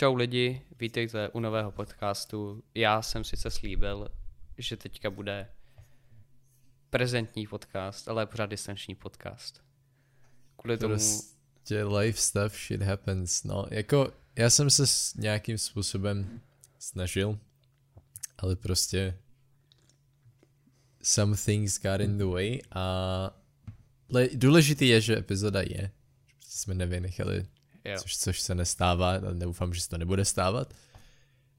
Čau lidi, vítejte u nového podcastu. Já jsem sice slíbil, že teďka bude prezentní podcast, ale pořád distanční podcast. Kvůli tomu... Prostě life stuff, shit happens. No, jako já jsem se s nějakým způsobem snažil, ale prostě some things got in the way a důležitý je, že epizoda je. Jsme nevynechali Jo. Což, což se nestává, ale neufám, že se to nebude stávat.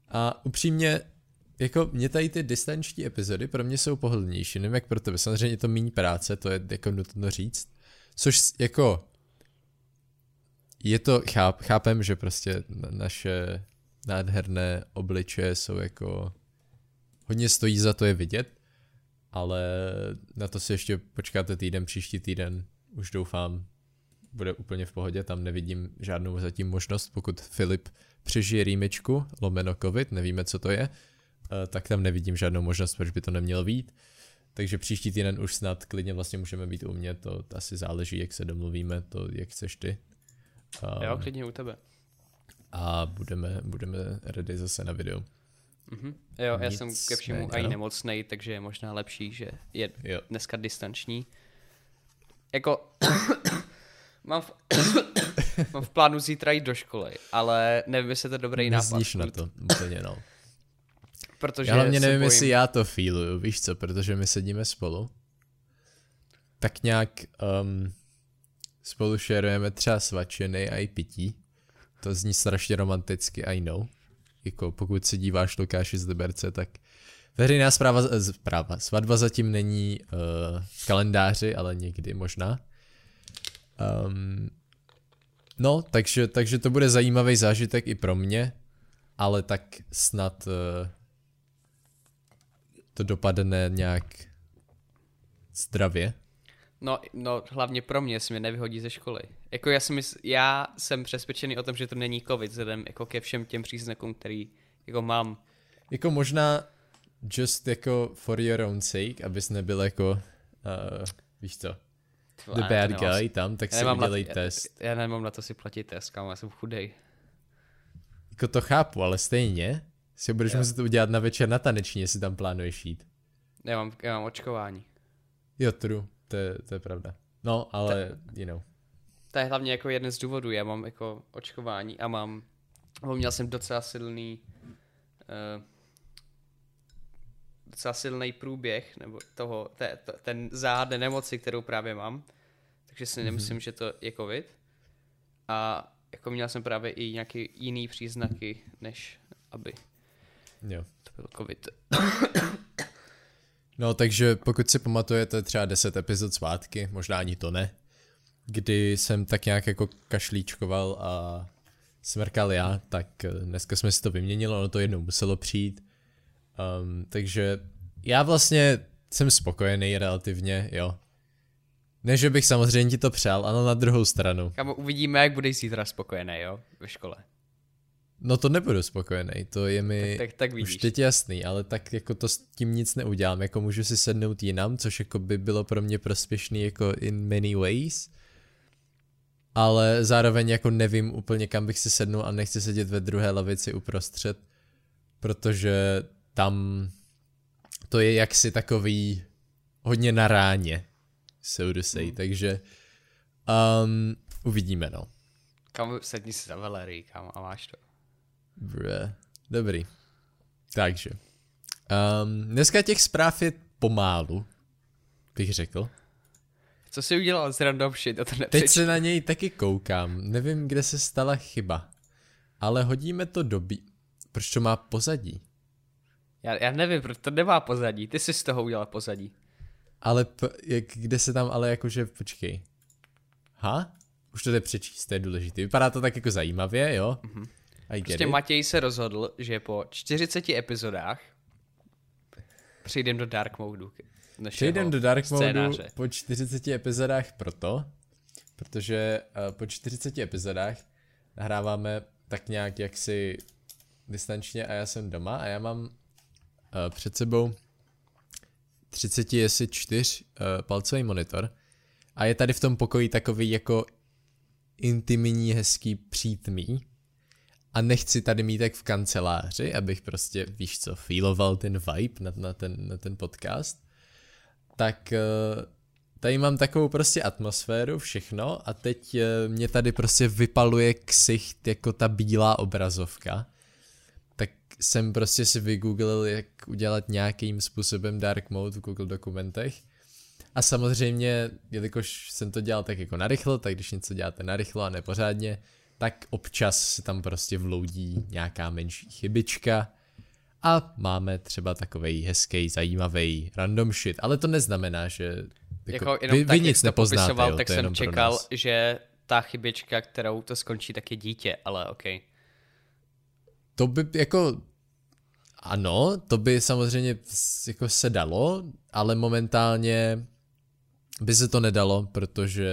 A upřímně, jako mě tady ty distanční epizody pro mě jsou pohodlnější, nevím jak pro tebe, samozřejmě to méně práce, to je jako nutno říct, což jako je to, cháp, chápem, že prostě naše nádherné obličeje jsou jako hodně stojí za to je vidět, ale na to si ještě počkáte týden, příští týden, už doufám, bude úplně v pohodě, tam nevidím žádnou zatím možnost, pokud Filip přežije rýmičku, lomeno covid, nevíme, co to je, eh, tak tam nevidím žádnou možnost, proč by to nemělo být. Takže příští týden už snad klidně vlastně můžeme být u mě, to asi záleží, jak se domluvíme, to jak chceš ty. Um, jo, klidně u tebe. A budeme, budeme ready zase na video. Mm-hmm. Jo, Nic já jsem ke všemu i nemocnej, takže je možná lepší, že je jo. dneska distanční. Jako Mám v, mám v plánu zítra jít do školy, ale nevím, jestli to dobrý nápad. Nezníš na to, úplně no. Protože já hlavně nevím, bojím... jestli já to feeluju, víš co, protože my sedíme spolu. Tak nějak um, spolu šerujeme třeba svačiny a i pití. To zní strašně romanticky, I know. Jako pokud se díváš Lukáši z Liberce, tak veřejná zpráva, zpráva svatba zatím není uh, v kalendáři, ale někdy možná. Um, no, takže, takže to bude zajímavý zážitek i pro mě, ale tak snad uh, to dopadne nějak zdravě. No, no, hlavně pro mě se mě nevyhodí ze školy. Jako já, si mysl, já jsem přesvědčený o tom, že to není covid, vzhledem jako ke všem těm příznakům, který jako mám. Jako možná just jako for your own sake, abys nebyl jako, uh, víš co, The bad guy tam, tak si udělej na, test. Já, já nemám na to si platit test, kámo, já jsem chudej. Jako to chápu, ale stejně si budeš muset udělat na večer na taneční, jestli tam plánuješ jít. Já mám, já mám očkování. Jo, true, to je, to je pravda. No, ale, to, you know. To je hlavně jako jeden z důvodů, já mám jako očkování a mám, měl jsem docela silný, uh, docela silný průběh, nebo toho, te, te, ten záhadné nemoci, kterou právě mám, takže si nemyslím, mm-hmm. že to je covid. A jako měl jsem právě i nějaké jiné příznaky, než aby jo. to byl covid. No, takže pokud si pamatujete třeba 10 epizod svátky, možná ani to ne, kdy jsem tak nějak jako kašlíčkoval a smrkal já, tak dneska jsme si to vyměnili, ono to jednou muselo přijít. Um, takže já vlastně jsem spokojený relativně, jo. Ne, že bych samozřejmě ti to přál, ale na druhou stranu. Kam uvidíme, jak budeš zítra spokojený, jo, ve škole. No to nebudu spokojený, to je mi tak, tak, tak už teď jasný, ale tak jako to s tím nic neudělám, jako můžu si sednout jinam, což jako by bylo pro mě prospěšný jako in many ways, ale zároveň jako nevím úplně kam bych si sednul a nechci sedět ve druhé lavici uprostřed, protože tam to je jaksi takový hodně na ráně, so to say, mm. takže um, uvidíme, no. Kam sedni si za velerii, kam a máš to. Bre, dobrý. Takže. Um, dneska těch zpráv je pomálu, bych řekl. Co jsi udělal s random shit? To Teď se na něj taky koukám. Nevím, kde se stala chyba. Ale hodíme to do bí... Proč to má pozadí? Já, já nevím, proč to nemá pozadí. Ty jsi z toho udělal pozadí. Ale p- jak, kde se tam ale jakože, počkej. Ha? Už to jde přečíst, to je důležité. Vypadá to tak jako zajímavě, jo? Mm-hmm. Prostě it. Matěj se rozhodl, že po 40 epizodách přejdem do dark modu. Přejdem do dark modu po 40 epizodách proto, protože uh, po 40 epizodách nahráváme tak nějak jaksi distančně a já jsem doma a já mám před sebou 30 jestli 4 uh, palcový monitor. A je tady v tom pokoji takový jako intimní, hezký přítmí a nechci tady mít tak v kanceláři, abych prostě, víš co, feeloval ten vibe na, na, ten, na ten podcast, tak uh, tady mám takovou prostě atmosféru, všechno. A teď uh, mě tady prostě vypaluje ksicht jako ta bílá obrazovka. Jsem prostě si vygooglil, jak udělat nějakým způsobem dark mode v Google dokumentech. A samozřejmě, jelikož jsem to dělal tak jako narychlo, tak když něco děláte narychlo a nepořádně, tak občas se tam prostě vloudí nějaká menší chybička a máme třeba takový hezký, zajímavý random shit, ale to neznamená, že jako, jako jenom vy, tak, vy nic nepoznáte, jo, tak jsem čekal, že ta chybička, kterou to skončí, tak je dítě, ale ok. To by jako, ano, to by samozřejmě jako se dalo, ale momentálně by se to nedalo, protože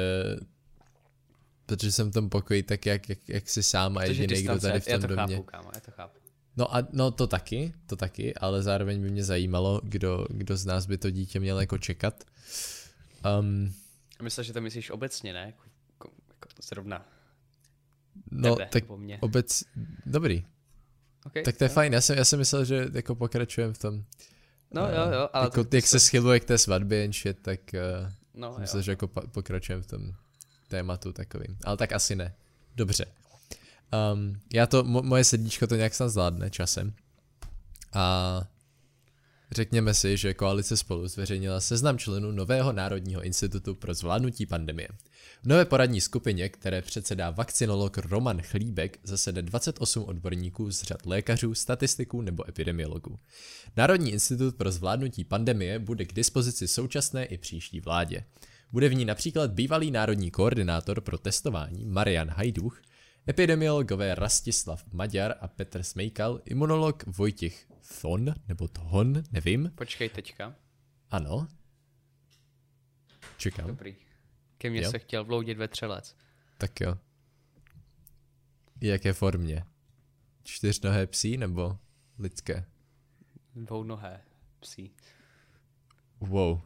protože jsem v tom pokoji tak, jak, jak, jak si sám a jediný, kdo tady v tom domě. Chápu, kámo, já to chápu. No a no to taky, to taky, ale zároveň by mě zajímalo, kdo, kdo z nás by to dítě měl jako čekat. Um, Myslím, že to myslíš obecně, ne? Jako, jako, jako to zrovna No, tebe, tak obec, dobrý. Okay, tak to je jo. fajn, já jsem, já jsem myslel, že jako pokračujeme v tom. No uh, jo, jo, ale... Jako, to, jak to se schyluje k té svatbě jen shit, tak uh, no, jsem myslel, že jako pokračujeme v tom tématu takovým. Ale tak asi ne. Dobře. Um, já to, mo- moje srdíčko to nějak snad zvládne časem. A řekněme si, že koalice spolu zveřejnila seznam členů nového Národního institutu pro zvládnutí pandemie. V nové poradní skupině, které předsedá vakcinolog Roman Chlíbek, zasede 28 odborníků z řad lékařů, statistiků nebo epidemiologů. Národní institut pro zvládnutí pandemie bude k dispozici současné i příští vládě. Bude v ní například bývalý národní koordinátor pro testování Marian Hajduch, epidemiologové Rastislav Maďar a Petr Smejkal, imunolog Vojtěch Thon, nebo Thon, nevím. Počkej teďka. Ano. Čekám. Dobrý. Ke mně jo. se chtěl vloudit ve třelec. Tak jo. V jaké formě? Čtyřnohé psí nebo lidské? Dvounohé psí. Wow.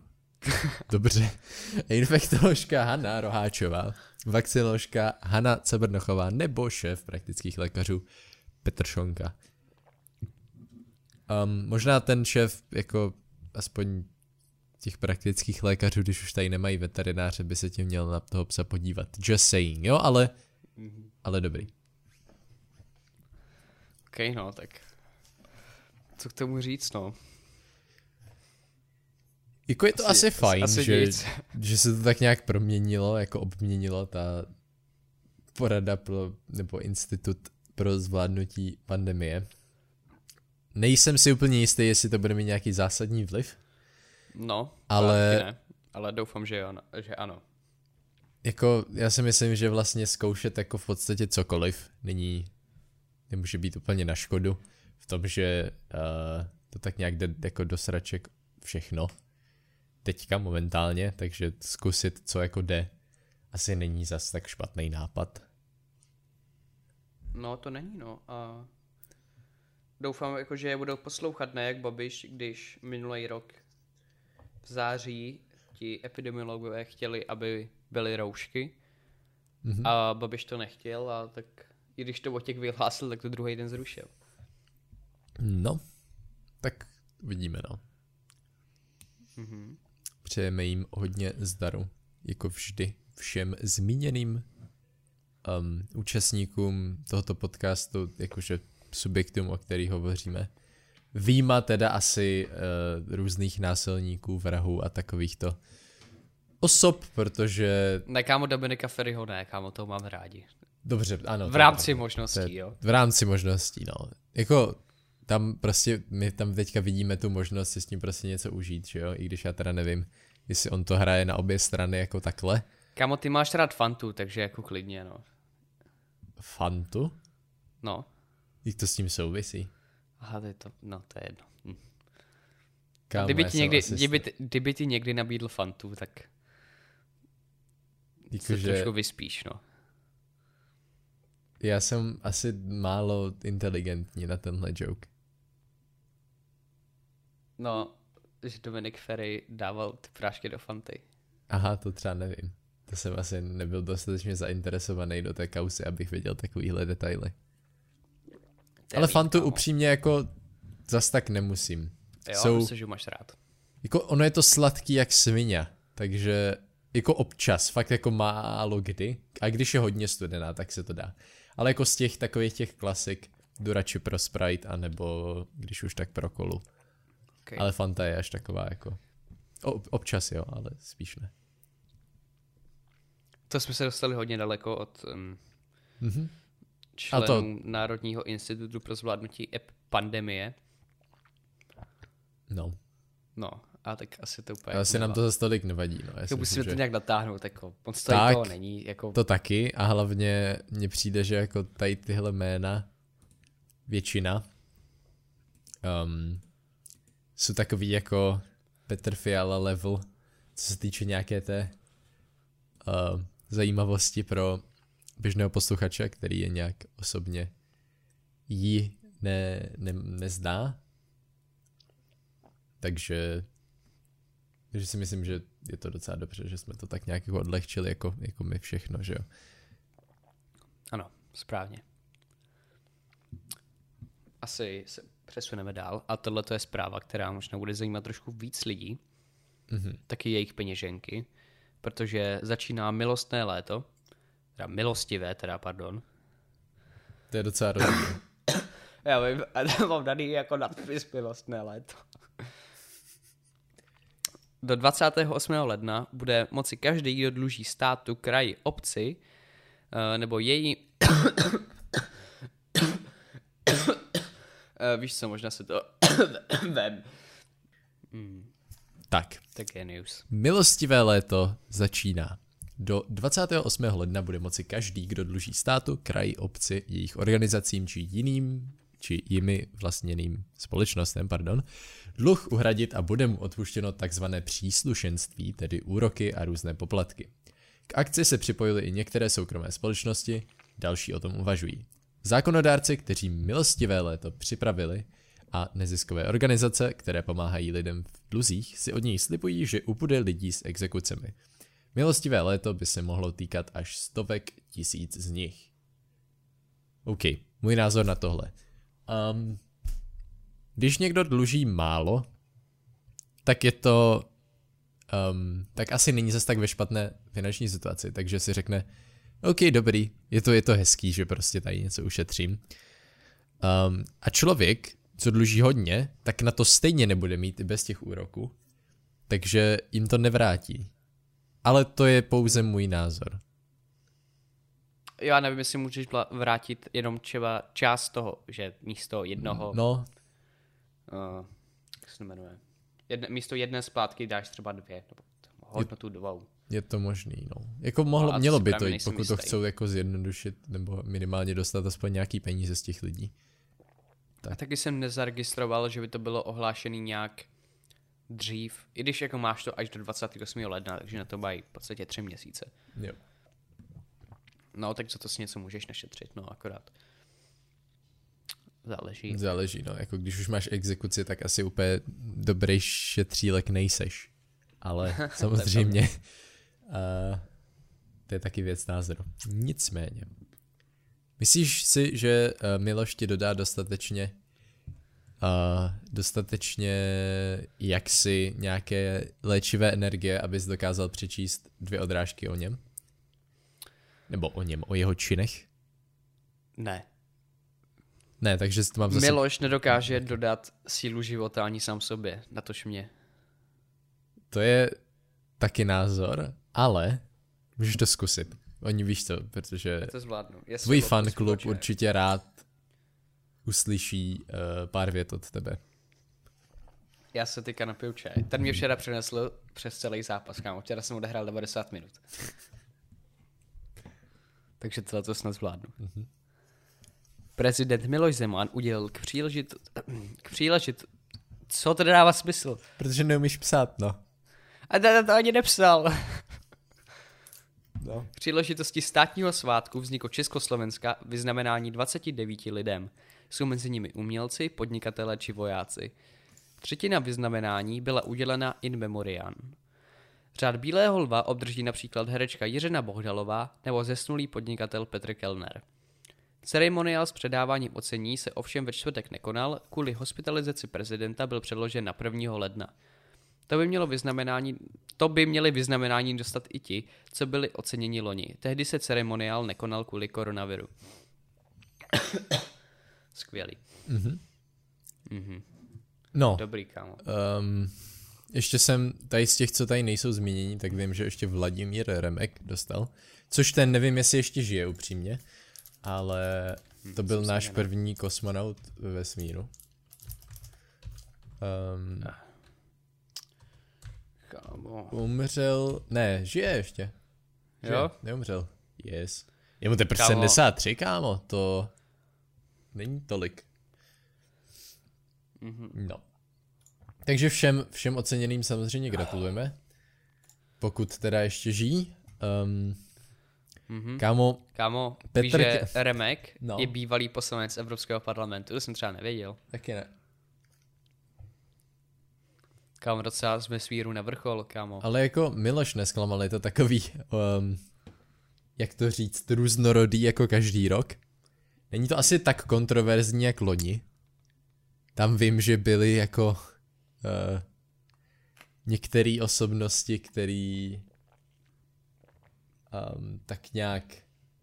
Dobře. Infektoložka Hanna Roháčová, vakcinoložka Hanna Cebrnochová nebo šéf praktických lékařů Petr Šonka. Um, možná ten šéf, jako aspoň těch praktických lékařů, když už tady nemají veterináře, by se tím měl na toho psa podívat. Just saying, jo, ale, mm-hmm. ale dobrý. OK, no, tak co k tomu říct, no. Jako je to asi, asi fajn, asi že, že se to tak nějak proměnilo, jako obměnilo ta porada pro, nebo institut pro zvládnutí pandemie. Nejsem si úplně jistý, jestli to bude mít nějaký zásadní vliv. No, ale, ne. ale doufám, že, ano, že ano. Jako, já si myslím, že vlastně zkoušet jako v podstatě cokoliv není, nemůže být úplně na škodu v tom, že uh, to tak nějak jde jako do sraček všechno teďka momentálně, takže zkusit, co jako jde, asi není zas tak špatný nápad. No, to není, no. A doufám, jako, že je budou poslouchat, ne jak Babiš, když minulý rok v září ti epidemiologové chtěli, aby byly roušky mm-hmm. a Babiš to nechtěl a tak i když to o těch vyhlásil, tak to druhý den zrušil. No, tak vidíme, no. Mm-hmm. Přejeme jim hodně zdaru, jako vždy, všem zmíněným um, účastníkům tohoto podcastu, jakože subjektům, o kterých hovoříme. Výjima teda asi uh, různých násilníků, vrahů a takovýchto osob, protože... Ne, kámo Dominika Ferryho ne, kámo, toho mám rádi. Dobře, ano. V rámci možností, jo. V rámci možností, no. Jako tam prostě, my tam teďka vidíme tu možnost si s tím prostě něco užít, že jo, i když já teda nevím, jestli on to hraje na obě strany jako takhle. Kamo, ty máš rád Fantu, takže jako klidně, no. Fantu? No. Jak to s tím souvisí? Aha, to je to, no to je jedno. Hm. Kámo, kdyby, ti někdy, kdyby, kdyby ti někdy nabídl Fantu, tak jako, se že... trošku vyspíš, no. Já jsem asi málo inteligentní na tenhle joke. No, že Dominik Ferry dával ty prášky do Fanty. Aha, to třeba nevím. To jsem asi nebyl dostatečně zainteresovaný do té kausy, abych věděl takovýhle detaily. Ale fantu upřímně jako zas tak nemusím. Jo, Jsou, myslím, že máš rád. Jako ono je to sladký jak svině, takže jako občas, fakt jako málo kdy. A když je hodně studená, tak se to dá. Ale jako z těch takových těch klasik jdu radši pro Sprite, anebo když už tak pro kolu. Okay. Ale Fanta je až taková jako... O, občas jo, ale spíš ne. To jsme se dostali hodně daleko od um, mm-hmm. Členů to... Národního institutu pro zvládnutí ep pandemie. No. No, a tak asi to úplně... Asi nám to zase tolik nevadí. No. Já musíme že... to nějak natáhnout, jako, on stojí tak, toho není. Jako... To taky a hlavně mně přijde, že jako tady tyhle jména, většina, um, jsou takový jako Petr Fiala level, co se týče nějaké té uh, zajímavosti pro běžného posluchače, který je nějak osobně jí ne, ne, nezná. Takže, takže si myslím, že je to docela dobře, že jsme to tak nějak jako odlehčili jako, jako my všechno, že jo. Ano, správně. Asi se přesuneme dál a tohle je zpráva, která možná bude zajímat trošku víc lidí, mm-hmm. taky jejich peněženky, protože začíná milostné léto, teda milostivé, teda pardon. To je docela rozdíl. Já vím, mám daný jako nadpis milostné léto. Do 28. ledna bude moci každý, kdo dluží státu, kraji, obci eh, nebo její Uh, víš co, možná se to vem. Hmm. Tak. Tak je news. Milostivé léto začíná. Do 28. ledna bude moci každý, kdo dluží státu, kraji, obci, jejich organizacím či jiným, či jimi vlastněným společnostem, pardon, dluh uhradit a bude mu odpuštěno takzvané příslušenství, tedy úroky a různé poplatky. K akci se připojily i některé soukromé společnosti, další o tom uvažují. Zákonodárci, kteří milostivé léto připravili a neziskové organizace, které pomáhají lidem v dluzích, si od něj slibují, že ubude lidí s exekucemi. Milostivé léto by se mohlo týkat až stovek tisíc z nich. OK, můj názor na tohle. Um, když někdo dluží málo, tak je to um, tak asi není zase tak ve špatné finanční situaci, takže si řekne, OK, dobrý, je to, je to hezký, že prostě tady něco ušetřím. Um, a člověk, co dluží hodně, tak na to stejně nebude mít i bez těch úroků, takže jim to nevrátí. Ale to je pouze můj názor. Já nevím, jestli můžeš vrátit jenom třeba část toho, že místo jednoho... No. Uh, jak se to jmenuje? Jedne, místo jedné splátky dáš třeba dvě, nebo hodnotu dvou. Je to možný, no. Jako mohlo, no mělo by to jít, pokud to chcou jako zjednodušit, nebo minimálně dostat aspoň nějaký peníze z těch lidí. Tak. A taky jsem nezaregistroval, že by to bylo ohlášený nějak dřív, i když jako máš to až do 28. ledna, takže na to mají v podstatě tři měsíce. Jo. No, tak za to si něco můžeš našetřit, no akorát. Záleží. Záleží, no, jako když už máš exekuci, tak asi úplně dobrý šetřílek nejseš. Ale samozřejmě Uh, to je taky věc názoru. Nicméně. Myslíš si, že uh, Miloš ti dodá dostatečně uh, dostatečně jaksi nějaké léčivé energie, abys dokázal přečíst dvě odrážky o něm? Nebo o něm, o jeho činech? Ne. Ne, takže to mám zase... Miloš nedokáže dodat sílu života ani sám sobě, natož mě. To je taky názor, ale můžeš to zkusit. Oni víš co, protože to zvládnu. tvůj fan klub určitě rád uslyší uh, pár vět od tebe. Já se teďka napiju čaj. Ten mě včera přinesl přes celý zápas, kámo. Včera jsem odehrál 90 minut. Takže tohle to snad zvládnu. Mm-hmm. Prezident Miloš Zeman udělal k příležit... k příležit... Co to dává smysl? Protože neumíš psát, no. A to, to ani nepsal. No. V příležitosti státního svátku vzniklo Československa vyznamenání 29 lidem. Jsou mezi nimi umělci, podnikatelé či vojáci. Třetina vyznamenání byla udělena in memoriam. Řád Bílého lva obdrží například herečka Jiřena Bohdalová nebo zesnulý podnikatel Petr Kellner. Ceremoniál s předáváním ocení se ovšem ve čtvrtek nekonal, kvůli hospitalizaci prezidenta byl předložen na 1. ledna. To by, mělo vyznamenání, to by měli vyznamenání dostat i ti, co byli oceněni loni. Tehdy se ceremoniál nekonal kvůli koronaviru. Skvělý. Mm-hmm. Mm-hmm. No. Dobrý, kámo. Um, ještě jsem, tady z těch, co tady nejsou zmíněni, tak vím, že ještě Vladimír Remek dostal. Což ten nevím, jestli ještě žije upřímně, ale hm, to byl náš první kosmonaut ve vesmíru. Um, Kámo. Umřel, ne, žije ještě. Žije, jo? Neumřel. Yes. Je mu teprve 73, kámo, to není tolik. Mm-hmm. No. Takže všem, všem oceněným samozřejmě gratulujeme. Pokud teda ještě žijí. Um, mm-hmm. Kámo, Kámo, Petr... víš, že Remek no. je bývalý poslanec Evropského parlamentu, to jsem třeba nevěděl. Taky ne. Kámo, docela jsme svíru na vrchol, kámo. Ale jako Miloš nesklamal, je to takový, um, jak to říct, různorodý jako každý rok. Není to asi tak kontroverzní jak loni. Tam vím, že byly jako uh, některé osobnosti, který um, tak nějak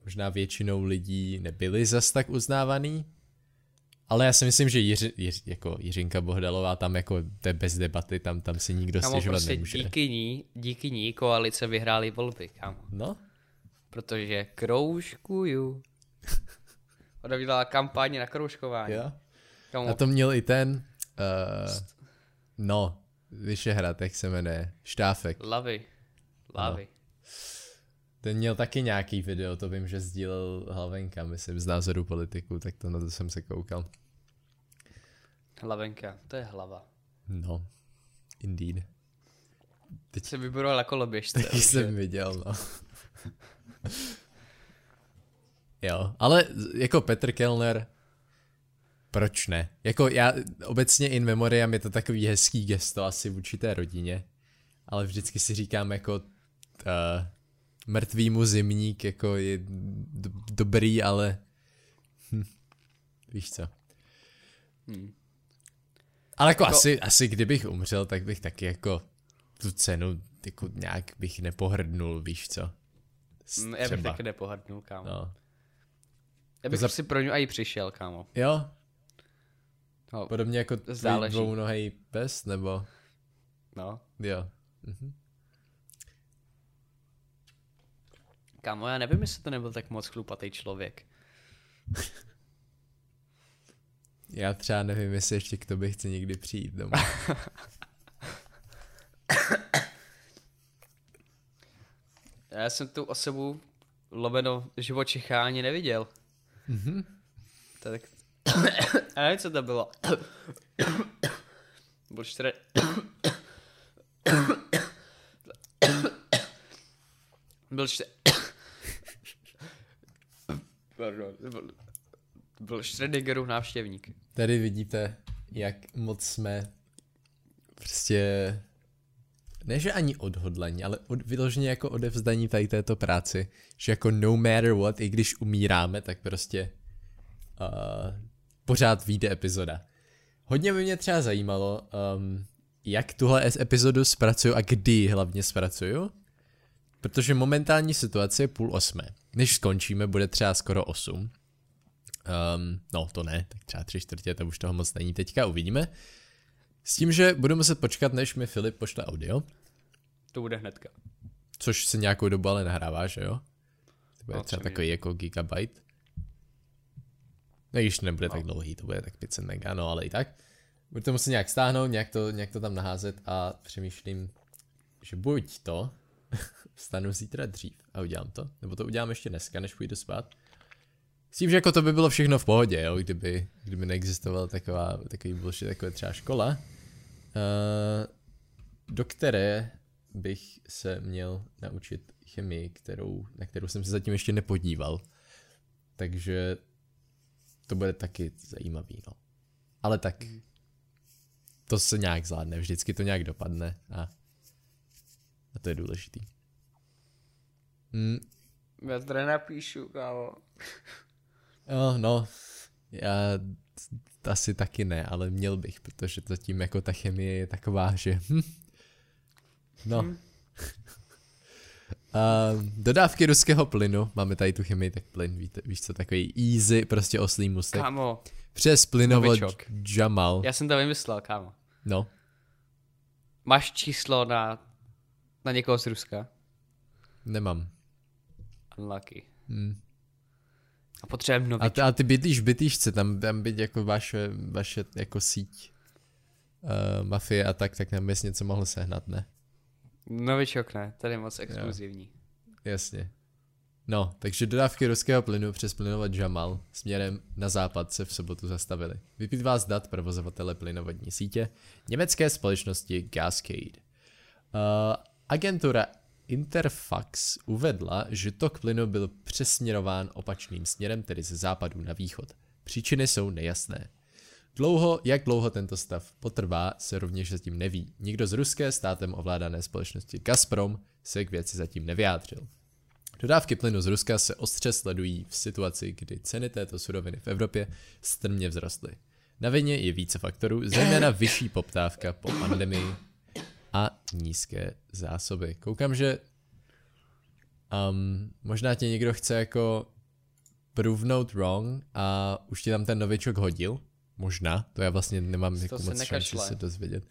možná většinou lidí nebyly zas tak uznávaný, ale já si myslím, že Jiři, Jiř, jako Jiřinka Bohdalová tam jako to je bez debaty, tam, tam si nikdo kámo, stěžovat prostě nemůže. Díky ní, díky ní koalice vyhrály volby, kámo. No. Protože kroužkuju. Ona udělala kampaně na kroužkování. Jo. Kámo. A to měl i ten, uh, no, Vyšehrad, jak se jmenuje, Štáfek. Lavy. Lavy. No. Ten měl taky nějaký video, to vím, že sdílel Hlavenka, myslím, z názoru politiku, tak to na to jsem se koukal. Hlavenka, to je hlava. No, indeed. Teď se vybudoval jako loběžce. Taky jsem viděl, no. jo, ale jako Petr Kellner, proč ne? Jako já obecně in memoriam je to takový hezký gesto asi vůči té rodině, ale vždycky si říkám jako uh, mrtvýmu zimník jako je do, dobrý, ale hm, víš co. Hmm. Ale jako, jako asi, asi kdybych umřel, tak bych taky jako tu cenu jako nějak bych nepohrdnul, víš co. Třeba. Já bych taky nepohrdnul, kámo. No. Já bych za... si pro ně i přišel, kámo. Jo? No, Podobně jako tvůj dvounohej pes, nebo? No. Jo. Mhm. Kámo, já nevím, jestli to nebyl tak moc chlupatý člověk. já třeba nevím, jestli ještě k tobě chci někdy přijít domů. já jsem tu osobu lomeno živočicha ani neviděl. Mhm. Tak... já nevím, co to bylo. Byl čtyři... Byl čtyři... Pardon, byl, byl Schrödingerův návštěvník. Tady vidíte, jak moc jsme prostě ne, že ani odhodlení, ale od, vyloženě jako odevzdaní tady této práci, že jako no matter what, i když umíráme, tak prostě uh, pořád vyjde epizoda. Hodně by mě třeba zajímalo, um, jak tuhle epizodu zpracuju a kdy hlavně zpracuju, protože momentální situace je půl osmé. Než skončíme, bude třeba skoro osm. Um, no, to ne, tak třeba tři čtvrtě, to už toho moc není teďka, uvidíme. S tím, že budu muset počkat, než mi Filip pošle audio. To bude hnedka. Což se nějakou dobu ale nahrává, že jo? To bude no, třeba takový jako gigabyte. No, když nebude no. tak dlouhý, to bude tak 500 mega, no ale i tak. Budu to muset nějak stáhnout, nějak to, nějak to tam naházet a přemýšlím, že buď to, vstanu zítra dřív a udělám to, nebo to udělám ještě dneska, než půjdu spát. S tím, že jako to by bylo všechno v pohodě, jo, kdyby, kdyby neexistovala taková, takový bullshit, je třeba škola, uh, do které bych se měl naučit chemii, kterou, na kterou jsem se zatím ještě nepodíval. Takže to bude taky zajímavý, no. Ale tak to se nějak zvládne, vždycky to nějak dopadne a, a to je důležitý. Hmm. Já to napíšu, kámo. No, no, já asi taky ne, ale měl bych, protože to tím jako ta chemie je taková, že hm, no. Hmm. Uh, dodávky ruského plynu, máme tady tu chemii, tak plyn, víte, víš co, takový easy, prostě oslý mustek. Kámo. Přes plynovod Jamal. Já jsem to vymyslel, kámo. No. Máš číslo na, na někoho z Ruska? Nemám. Unlucky. Hmm. A potřebujeme novičok. A, ty, a ty bydlíš v bytýšce, tam, tam být jako vaše, vaše jako síť uh, mafie a tak, tak nám bys něco mohl sehnat, ne? Novičok ne, tady je moc exkluzivní. Jo. Jasně. No, takže dodávky ruského plynu přes plynovod Jamal směrem na západ se v sobotu zastavily. Vyplývá z dat provozovatele plynovodní sítě německé společnosti Gascade. Uh, agentura Interfax uvedla, že tok plynu byl přesměrován opačným směrem, tedy ze západu na východ. Příčiny jsou nejasné. Dlouho, jak dlouho tento stav potrvá, se rovněž zatím neví. Nikdo z ruské státem ovládané společnosti Gazprom se k věci zatím nevyjádřil. Dodávky plynu z Ruska se ostře sledují v situaci, kdy ceny této suroviny v Evropě strmě vzrostly. Na vině je více faktorů, zejména vyšší poptávka po pandemii a nízké zásoby. Koukám, že um, možná tě někdo chce jako provnout wrong a už ti tam ten novičok hodil. Možná, to já vlastně nemám jako moc šanci se dozvědět.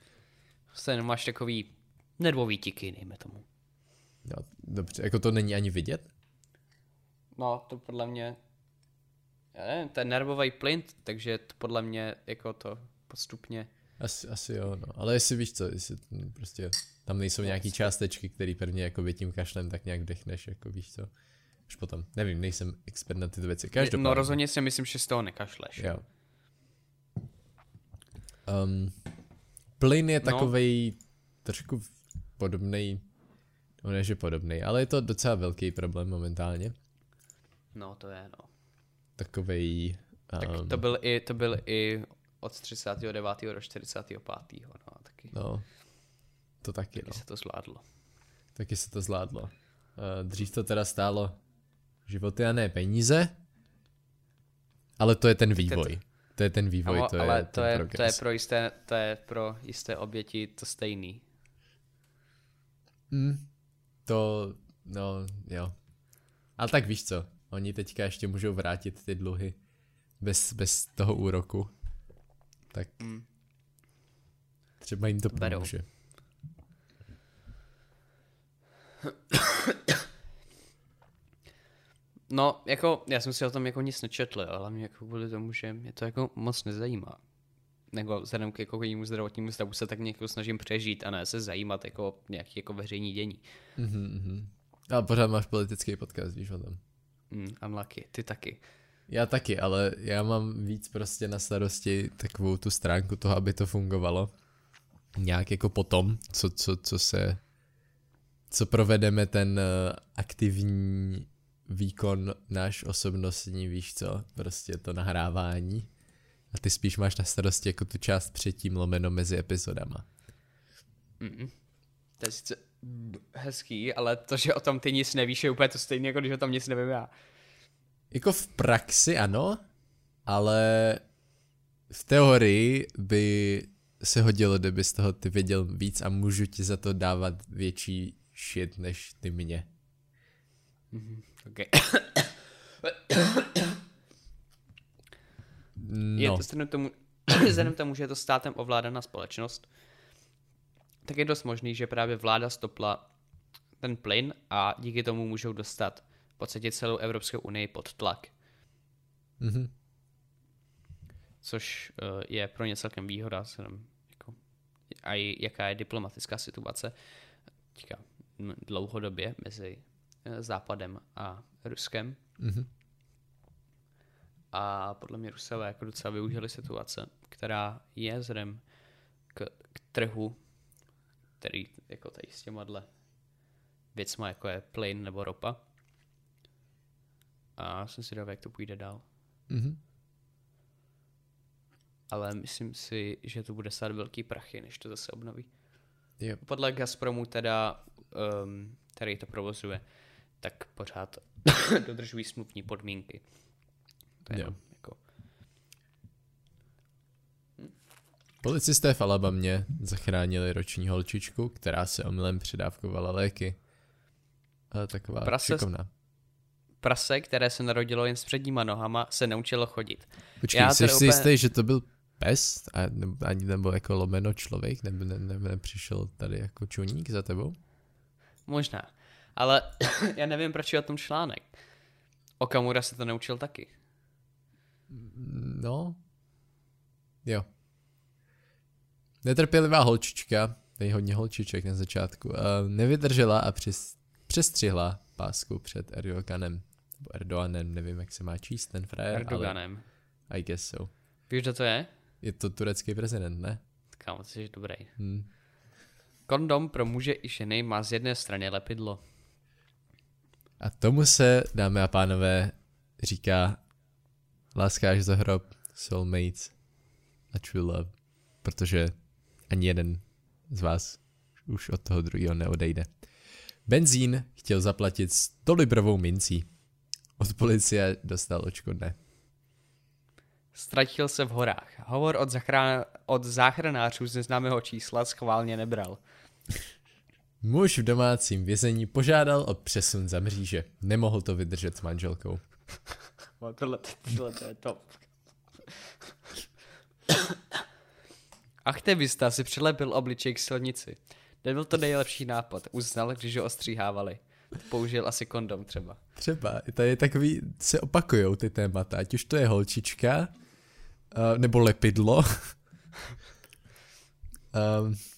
Jenom máš takový nervový tiky, dejme tomu. Jo, dobře, jako to není ani vidět? No, to podle mě, já nevím, ten nervový plyn, takže to podle mě jako to postupně. Asi, asi jo, no. Ale jestli víš co, jestli prostě tam nejsou nějaký částečky, které prvně jako větím kašlem, tak nějak vdechneš, jako víš co. Až potom, nevím, nejsem expert na tyto věci. Každopádně. No rozhodně si myslím, že z toho nekašleš. Jo. Um, plyn je takovej no. trošku podobný, no ne, že podobný, ale je to docela velký problém momentálně. No, to je, no. Takovej... Um, tak to byl i, to byl i od 39. do 45. No, taky. No, to taky, taky no. se to zvládlo. Taky se to zvládlo. Uh, dřív to teda stálo životy a ne peníze, ale to je ten vývoj. To je ten vývoj, to ale je to je, to je, pro jisté, to je pro jisté oběti to stejný. Mm, to, no, jo. Ale tak víš co, oni teďka ještě můžou vrátit ty dluhy bez, bez toho úroku. Tak mm. třeba jim to pomůže. No, jako, já jsem si o tom jako nic nečetl, ale mě jako kvůli tomu, že mě to jako moc nezajímá. Nebo vzhledem k jako jejímu zdravotnímu stavu se tak nějak snažím přežít a ne se zajímat jako nějaký jako veřejný dění. Mm-hmm. A pořád máš politický podcast, víš o tom. Mm, unlucky, ty taky. Já taky, ale já mám víc prostě na starosti takovou tu stránku toho, aby to fungovalo. Nějak jako potom, co, co, co se, co provedeme ten uh, aktivní výkon náš osobnostní, víš co, prostě to nahrávání. A ty spíš máš na starosti jako tu část předtím lomeno mezi epizodama. Mm-mm. To je sice hezký, ale to, že o tom ty nic nevíš, je úplně to stejné, jako když o tom nic nevím já. Jako v praxi ano, ale v teorii by se hodilo, kdyby z toho ty věděl víc a můžu ti za to dávat větší shit než ty mě. Mm-hmm. Okay. no. Je to vzhledem tomu, vzhledem tomu, že je to státem ovládaná společnost, tak je dost možný, že právě vláda stopla ten plyn a díky tomu můžou dostat v podstatě celou Evropskou unii pod tlak. Mm-hmm. Což uh, je pro ně celkem výhoda, jako, a jaká je diplomatická situace teďka dlouhodobě mezi Eh, Západem a Ruskem. Mm-hmm. A podle mě Rusové jako docela využili situace, která je vzhledem k, k trhu, který jako tady s těma věcma, jako je plyn nebo ropa. A jsem si dal, jak to půjde dál. Mm-hmm. Ale myslím si, že to bude stát velký prachy, než to zase obnoví. Yep. Podle Gazpromu teda, um, který to provozuje, tak pořád dodržují smluvní podmínky. To je jenom, jako... Policisté v Alabamě zachránili roční holčičku, která se omylem přidávkovala léky. Ale taková Prase, šikovná. Prase, které se narodilo jen s předníma nohama, se naučilo chodit. Počkej, Já jsi si úplně... jistý, že to byl pes? A nebo, ani nebo jako lomeno člověk? Nebo ne, ne, nepřišel tady jako čuník za tebou? Možná. Ale já nevím, proč je o tom článek. Okamura se to naučil taky. No. Jo. Netrpělivá holčička, tady hodně holčiček na začátku, uh, nevydržela a přes, přestřihla pásku před Erdoganem. Nebo Erdoganem, nevím, jak se má číst ten frajer, Erdoganem. ale I guess so. Víš, kdo to je? Je to turecký prezident, ne? Kámo, ty jsi dobrý. Hmm. Kondom pro muže i ženy má z jedné strany lepidlo. A tomu se, dámy a pánové, říká láska až za hrob, soulmates a true love. Protože ani jeden z vás už od toho druhého neodejde. Benzín chtěl zaplatit 100 librovou mincí. Od policie dostal očkodné. Ztratil se v horách. Hovor od, zachrán- od záchranářů z neznámého čísla schválně nebral. Muž v domácím vězení požádal o přesun za mříže. Nemohl to vydržet s manželkou. No, tohle, tohle to je top. Aktivista si přilepil obličej k silnici. Nebyl to nejlepší nápad, uznal, když ho ostříhávali. Použil asi kondom třeba. Třeba, je takový, se opakujou ty témata, ať už to je holčička, uh, nebo lepidlo. um,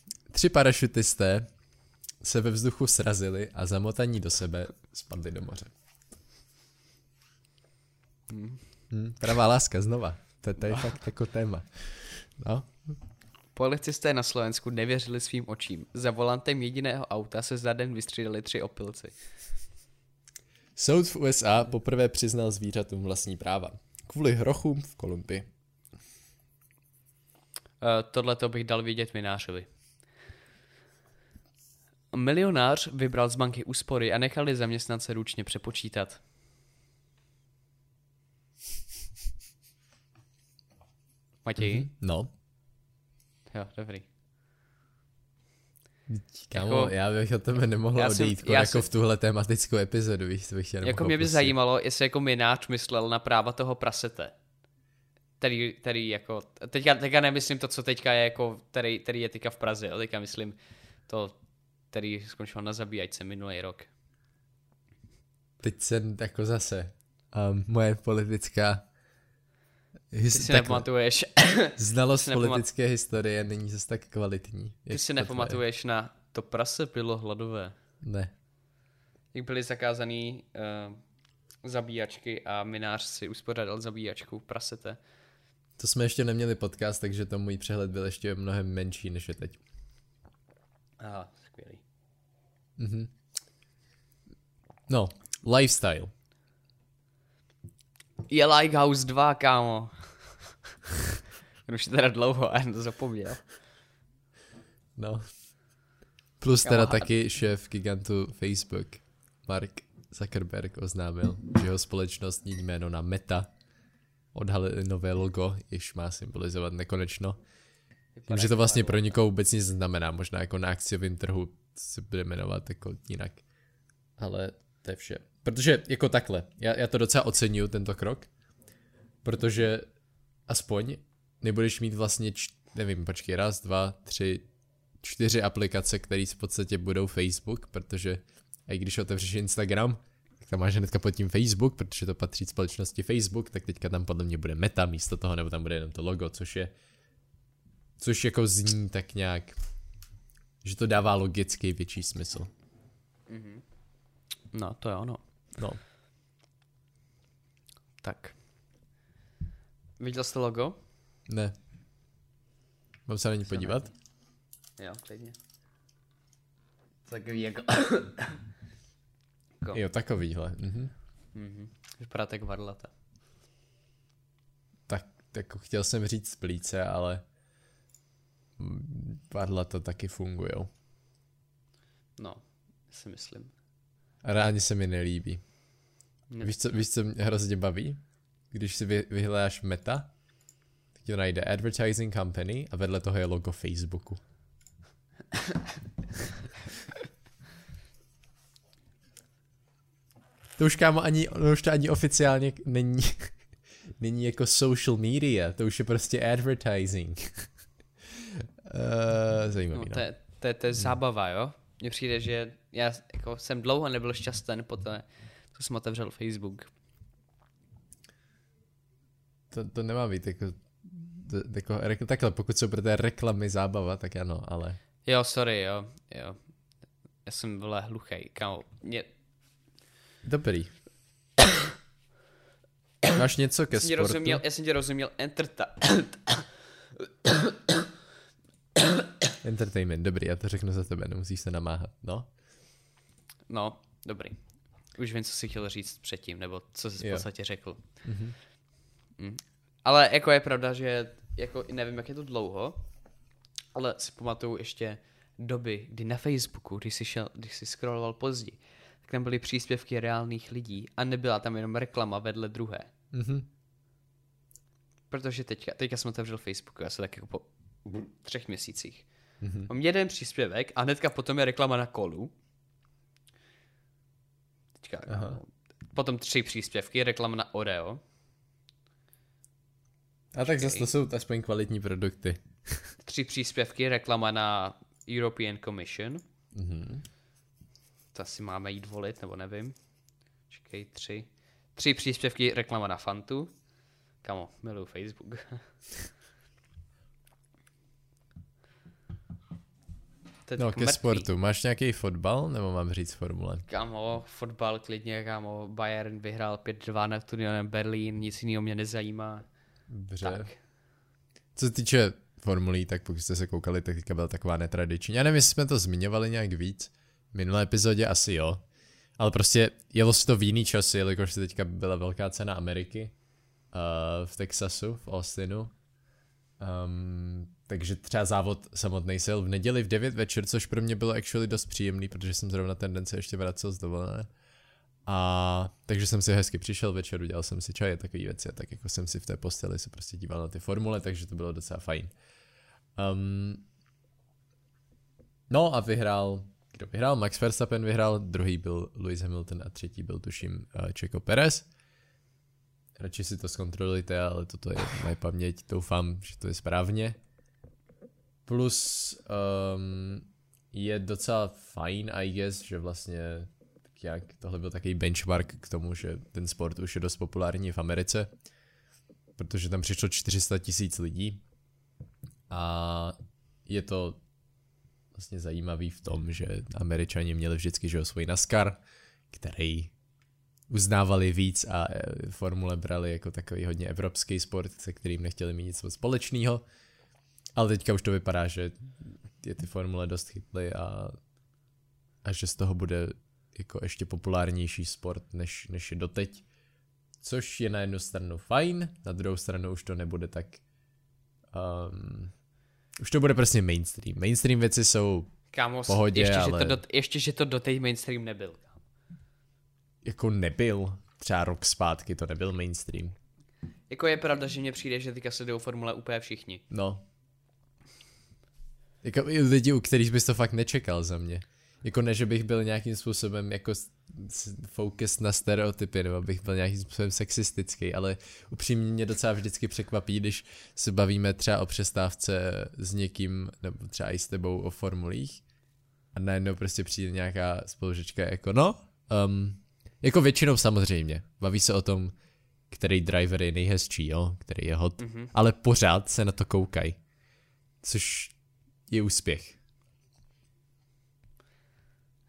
tři parašutisté se ve vzduchu srazili a zamotaní do sebe spadli do moře. Hmm. Hmm, pravá láska znova. To, to je no. fakt jako téma. No. Policisté na Slovensku nevěřili svým očím. Za volantem jediného auta se za den vystřídali tři opilci. Soud v USA poprvé přiznal zvířatům vlastní práva. Kvůli hrochům v Kolumbii. Uh, Tohle to bych dal vidět Minářovi. Milionář vybral z banky úspory a nechali zaměstnance ručně přepočítat. Matěj? Mm-hmm. No. Jo, dobrý. Kámo, jako, já bych o tebe nemohl odejít jako jsem, v tuhle tematickou epizodu, víš, to bych Jako mě by pustit. zajímalo, jestli jako mináč myslel na práva toho prasete. Který, který jako, teďka, teďka nemyslím to, co teďka je jako, který, který je teďka v Praze, jo, teďka myslím to, který skončil na zabíjačce minulý rok. Teď jsem jako zase, um, moje politická His, Ty si takhle. nepamatuješ. Znalost si politické nepamat... historie není zase tak kvalitní. Ty si nepamatuješ na to prase bylo hladové. Ne. Jak byly zakázaný uh, zabíjačky a minář si uspořádal zabíjačku prasete. To jsme ještě neměli podcast, takže to můj přehled byl ještě mnohem menší než je teď. Aha, skvělý. Mhm. No, lifestyle. Je Lighthouse 2, kámo. Už teda dlouho a jen to zapomněl. No. Plus teda kámo. taky šéf gigantu Facebook, Mark Zuckerberg oznámil, že jeho společnost mění jméno na Meta. Odhalili nové logo, jež má symbolizovat nekonečno. Vím, že to vlastně pro nikoho vůbec nic znamená, možná jako na akciovém trhu se bude jmenovat jako jinak. Ale to je vše. Protože jako takhle, já, já to docela oceňuju, tento krok, protože aspoň nebudeš mít vlastně, č- nevím, počkej, raz, dva, tři, čtyři aplikace, které v podstatě budou Facebook, protože i když otevřeš Instagram, tak tam máš hnedka pod tím Facebook, protože to patří společnosti Facebook, tak teďka tam podle mě bude meta místo toho, nebo tam bude jenom to logo, což je, což jako zní tak nějak, že to dává logický větší smysl. Mm-hmm. No, to je ono. No. Tak. Viděl jste logo? Ne. Mám se na ní podívat? Jo, klidně. Takový jako... jako... Jo, takovýhle. Mhm. Mhm. Vypadá tak varlata. Tak, tak chtěl jsem říct plíce, ale varlata taky fungují. No, si myslím. A rádi se mi nelíbí. Víš co, víš, co mě hrozně baví? když si vy, vyhledáš meta, tak ti najde advertising company a vedle toho je logo Facebooku. to už kámo ani, no už to ani oficiálně není, není jako social media, to už je prostě advertising. uh, zajímavý, no. To, je, to, je, to je zábava, jo? Mně přijde, že já jako jsem dlouho nebyl šťastný po té, co jsem otevřel Facebook. To, to nemá být jako, to, jako takhle, pokud jsou pro té reklamy zábava, tak ano, ale... Jo, sorry, jo, jo. Já jsem vle hluchej, kámo. Mě... Dobrý. Máš něco ke sportu? Rozuměl, já jsem tě rozuměl, enterta... Entertainment, dobrý, já to řeknu za tebe, nemusíš se namáhat, no? No, dobrý. Už vím, co jsi chtěl říct předtím, nebo co jsi v podstatě řekl. Mm-hmm. Mm. Ale jako je pravda, že jako nevím, jak je to dlouho, ale si pamatuju ještě doby, kdy na Facebooku, když jsi, šel, když jsi scrolloval pozdě, tak tam byly příspěvky reálných lidí a nebyla tam jenom reklama vedle druhé. Mm-hmm. Protože teďka, teďka jsem otevřel Facebook, já se tak jako po třech měsících. Mm-hmm. Mám jeden příspěvek a hnedka potom je reklama na kolu. Teďka, Aha. potom tři příspěvky, reklama na Oreo. A tak zase to jsou aspoň kvalitní produkty. tři příspěvky, reklama na European Commission. Mm-hmm. To asi máme jít volit, nebo nevím. Čekej, tři. Tři příspěvky, reklama na Fantu. Kamo, miluju Facebook. no, ke mrtvý. sportu. Máš nějaký fotbal, nebo mám říct formule? Kámo, fotbal klidně, kámo. Bayern vyhrál 5-2 na Tunionem Berlín, nic jiného mě nezajímá. Dobře. Tak. Co se týče formulí, tak pokud jste se koukali, tak teďka byla taková netradiční. Já nevím, jestli jsme to zmiňovali nějak víc. V minulé epizodě asi jo. Ale prostě jelo se to v jiný časy, jelikož se teďka byla velká cena Ameriky uh, v Texasu, v Austinu. Um, takže třeba závod samotný sil v neděli v 9 večer, což pro mě bylo actually dost příjemný, protože jsem zrovna ten den se ještě vracel z dovolené. A takže jsem si hezky přišel večer, udělal jsem si čaj a takové věci a tak jako jsem si v té posteli se prostě díval na ty formule, takže to bylo docela fajn. Um, no a vyhrál, kdo vyhrál? Max Verstappen vyhrál, druhý byl Lewis Hamilton a třetí byl tuším uh, Checo Perez. Radši si to zkontrolujte, ale toto je moje paměť, doufám, že to je správně. Plus um, je docela fajn, I guess, že vlastně jak tohle byl takový benchmark k tomu, že ten sport už je dost populární v Americe, protože tam přišlo 400 tisíc lidí a je to vlastně zajímavý v tom, že američani měli vždycky že svůj NASCAR, který uznávali víc a e, formule brali jako takový hodně evropský sport, se kterým nechtěli mít nic společného. Ale teďka už to vypadá, že je ty formule dost chytly a, a že z toho bude jako ještě populárnější sport, než, než je doteď. Což je na jednu stranu fajn, na druhou stranu už to nebude tak... Um, už to bude prostě mainstream. Mainstream věci jsou Kámo, pohodě, ještě, ale... že to do, ještě, že to doteď mainstream nebyl. Jako nebyl. Třeba rok zpátky to nebyl mainstream. Jako je pravda, že mně přijde, že teďka do formule úplně všichni. No. Jako lidi, u kterých bys to fakt nečekal za mě. Jako ne, že bych byl nějakým způsobem jako focus na stereotypy, nebo bych byl nějakým způsobem sexistický, ale upřímně mě docela vždycky překvapí, když se bavíme třeba o přestávce s někým, nebo třeba i s tebou o formulích a najednou prostě přijde nějaká spolužečka jako no, um, jako většinou samozřejmě, baví se o tom, který driver je nejhezčí, jo, který je hot, mm-hmm. ale pořád se na to koukají, což je úspěch.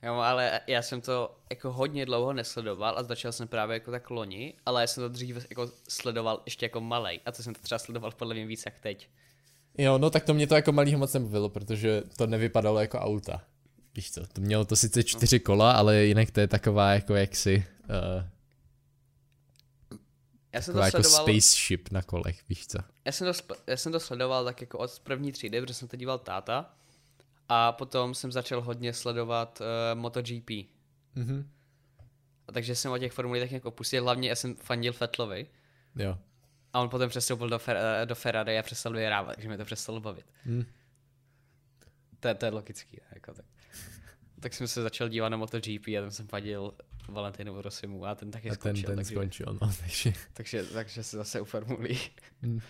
Jo, ale já jsem to jako hodně dlouho nesledoval a začal jsem právě jako tak loni, ale já jsem to dřív jako sledoval ještě jako malej a to jsem to třeba sledoval podle mě víc jak teď. Jo, no tak to mě to jako malýho moc nebavilo, protože to nevypadalo jako auta. Víš co, to mělo to sice čtyři no. kola, ale jinak to je taková jako jaksi... Uh, já jsem to jako sledoval, spaceship na kolech, víš co. Já jsem, to, já jsem to sledoval tak jako od první třídy, protože jsem to díval táta a potom jsem začal hodně sledovat uh, MotoGP. Mm-hmm. A takže jsem o těch formulích tak nějak opustil, hlavně já jsem fandil Fetlovi. Jo. A on potom přestoupil do, Fer- do Ferrari a přestal vyhrávat, takže mi to přestalo bavit. Hmm. To, to je logický. Jako tak. Tak jsem se začal dívat na MotoGP a tam jsem padil Valentinu Rosimu a ten taky a skončil. ten, ten takže, skončil, no, takže... takže, takže se zase uformulí. Hmm.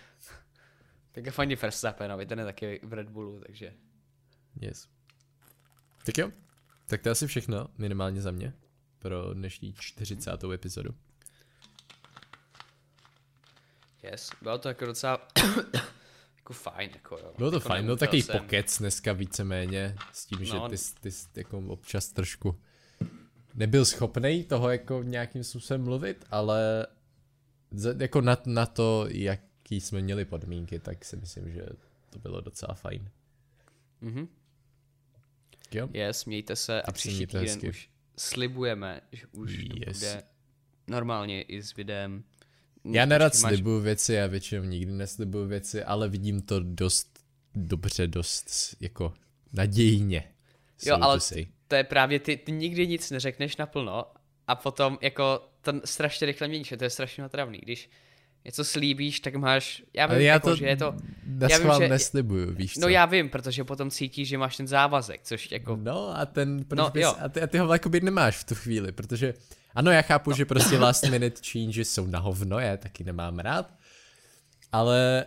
tak je fajný Verstappenovi, ten je taky v Red Bullu, takže... Yes. Tak jo, tak to je asi všechno, minimálně za mě, pro dnešní 40. epizodu. Yes, bylo to jako docela jako fajn. Jako, jo. Bylo to jako fajn, byl takový jsem. pokec dneska víceméně s tím, no, že ty, ty, ty jako občas trošku nebyl schopný toho jako nějakým způsobem mluvit, ale jako na, na to, jaký jsme měli podmínky, tak si myslím, že to bylo docela fajn. Mhm. Jo. Yes, mějte se a příští týden hezky. už slibujeme, že už yes. to bude normálně i s videem já nerad máš... slibuju věci, já většinou nikdy neslibuju věci, ale vidím to dost dobře, dost jako nadějně. Jo, ale to je právě, ty, ty nikdy nic neřekneš naplno a potom jako to strašně rychle měníš, to je strašně otravný, když něco slíbíš, tak máš, já vím, já jako, to že je to... Já vím, že, neslibuju, víš no co? No já vím, protože potom cítíš, že máš ten závazek, což jako... No a ten, no, bys, a, ty, a ty ho jako nemáš v tu chvíli, protože ano, já chápu, no. že prostě last minute changes jsou na hovno, já taky nemám rád, ale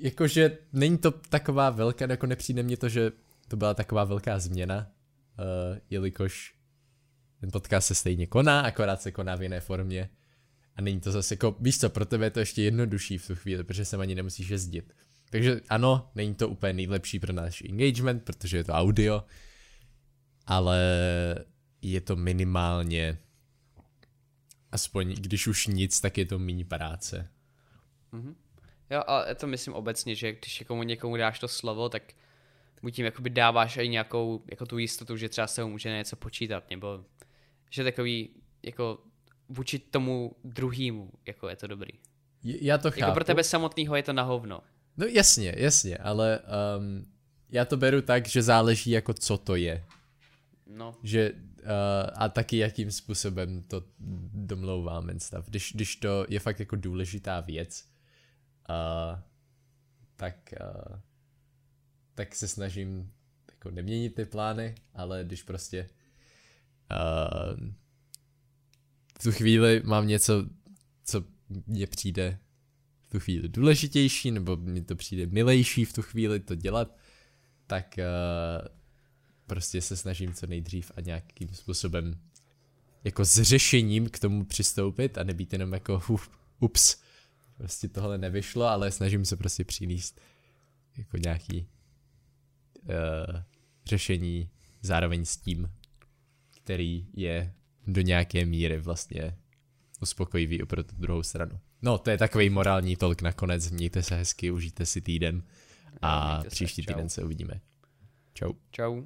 jakože není to taková velká, jako nepřijde mně to, že to byla taková velká změna, uh, jelikož ten podcast se stejně koná, akorát se koná v jiné formě. A není to zase jako, víš co, pro tebe je to ještě jednodušší v tu chvíli, protože se ani nemusíš jezdit. Takže ano, není to úplně nejlepší pro náš engagement, protože je to audio, ale je to minimálně, aspoň když už nic, tak je to méně práce. Mm-hmm. Jo, a to myslím obecně, že když někomu, někomu dáš to slovo, tak mu tím jakoby dáváš i nějakou jako tu jistotu, že třeba se mu může něco počítat, nebo že takový jako vůči tomu druhému, jako je to dobrý. Já to chápu. Jako pro tebe samotného je to na hovno. No jasně, jasně, ale um, já to beru tak, že záleží jako co to je. No. Že uh, a taky jakým způsobem to domlouváme stav. Když, když to je fakt jako důležitá věc, uh, tak, uh, tak se snažím jako neměnit ty plány, ale když prostě uh, v tu chvíli mám něco, co mně přijde v tu chvíli důležitější, nebo mi to přijde milejší v tu chvíli to dělat, tak uh, prostě se snažím co nejdřív a nějakým způsobem jako s řešením k tomu přistoupit a nebýt jenom jako uf, ups, prostě tohle nevyšlo, ale snažím se prostě přinést jako nějaký uh, řešení zároveň s tím, který je do nějaké míry vlastně uspokojivý pro tu druhou stranu. No, to je takový morální tolk nakonec. Mějte se hezky, užijte si týden a příští týden se uvidíme. Čau. Čau.